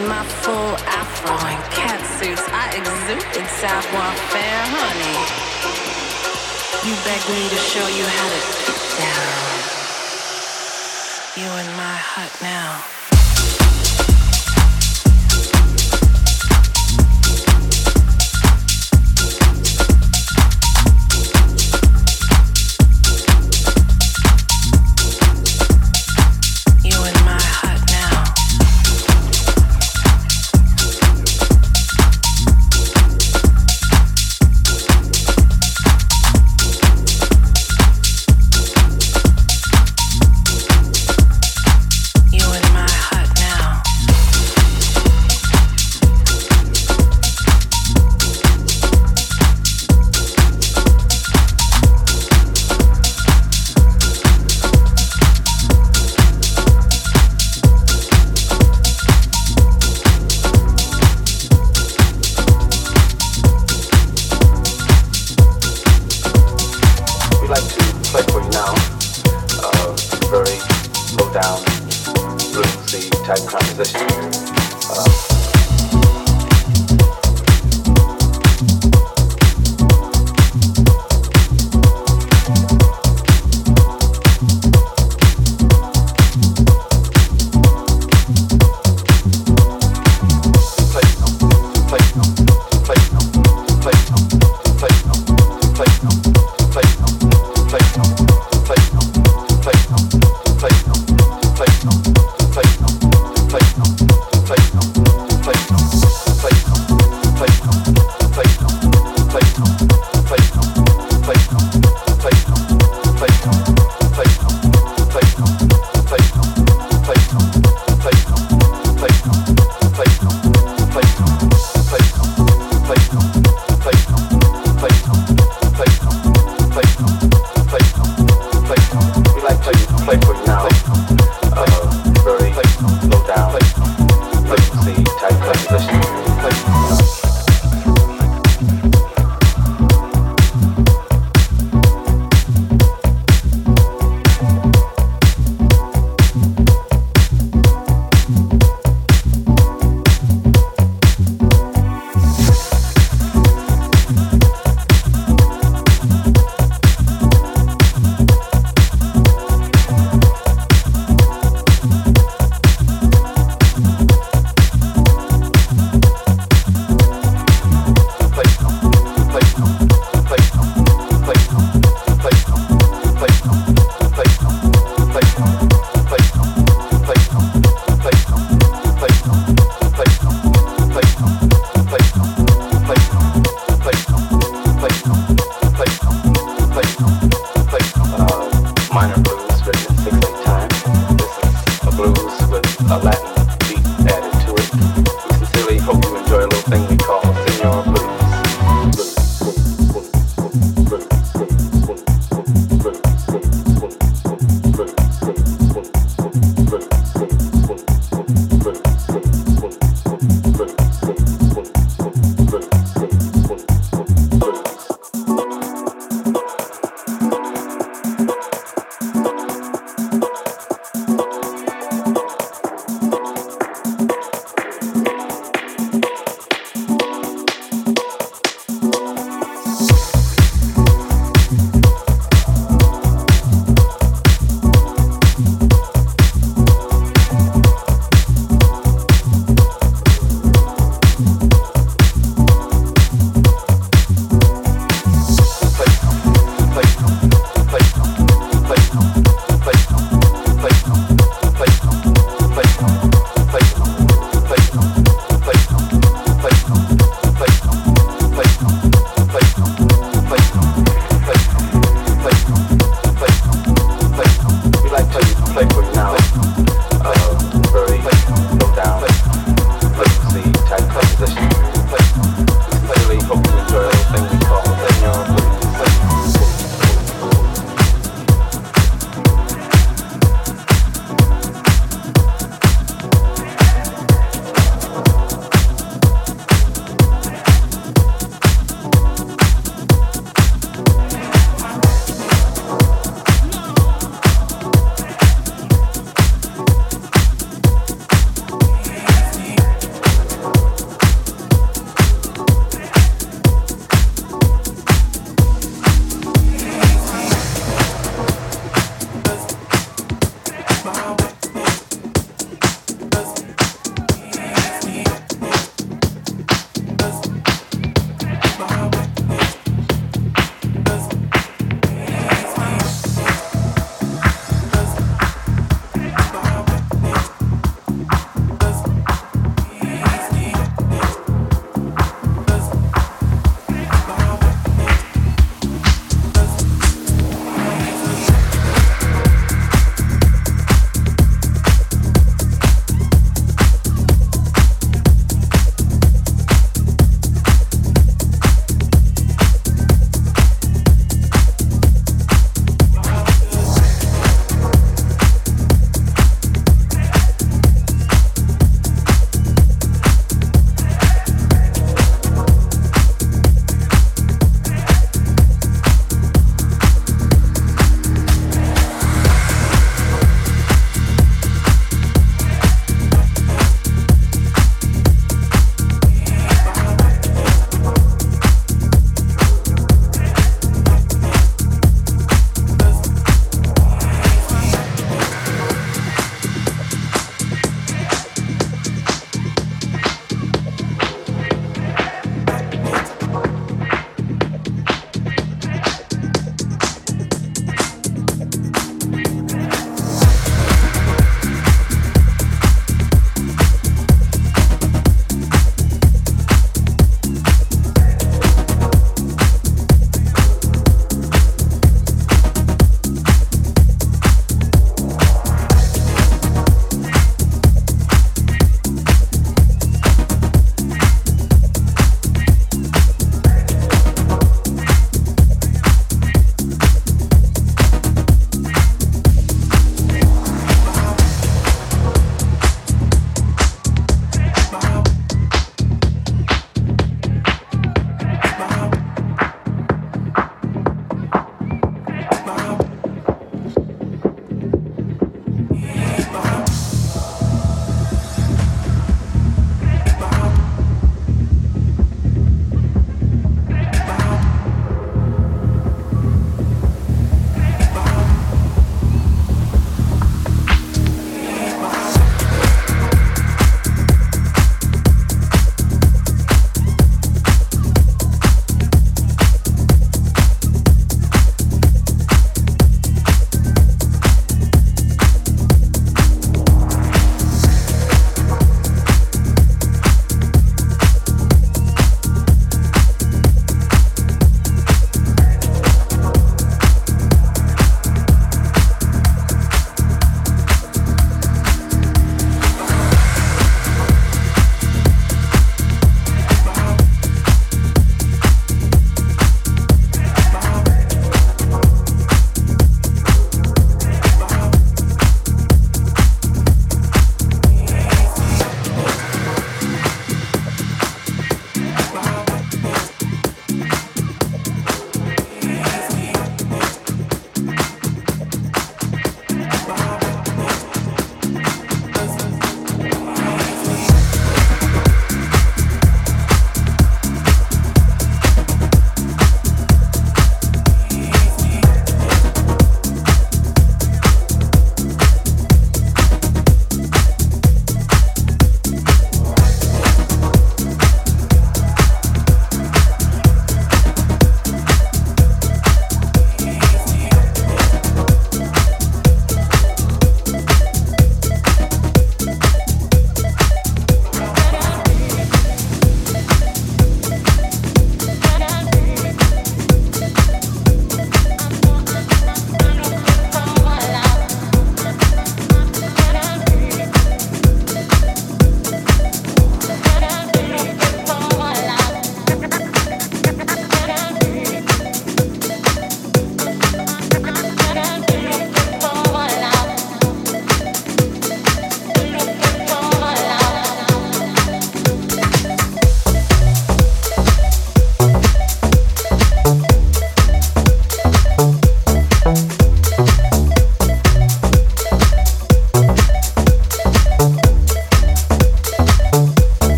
in my full afro and cat suits. I exuded savoir-faire, honey. You begged me to show you how to get down. You in my hut now.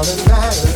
All that matters.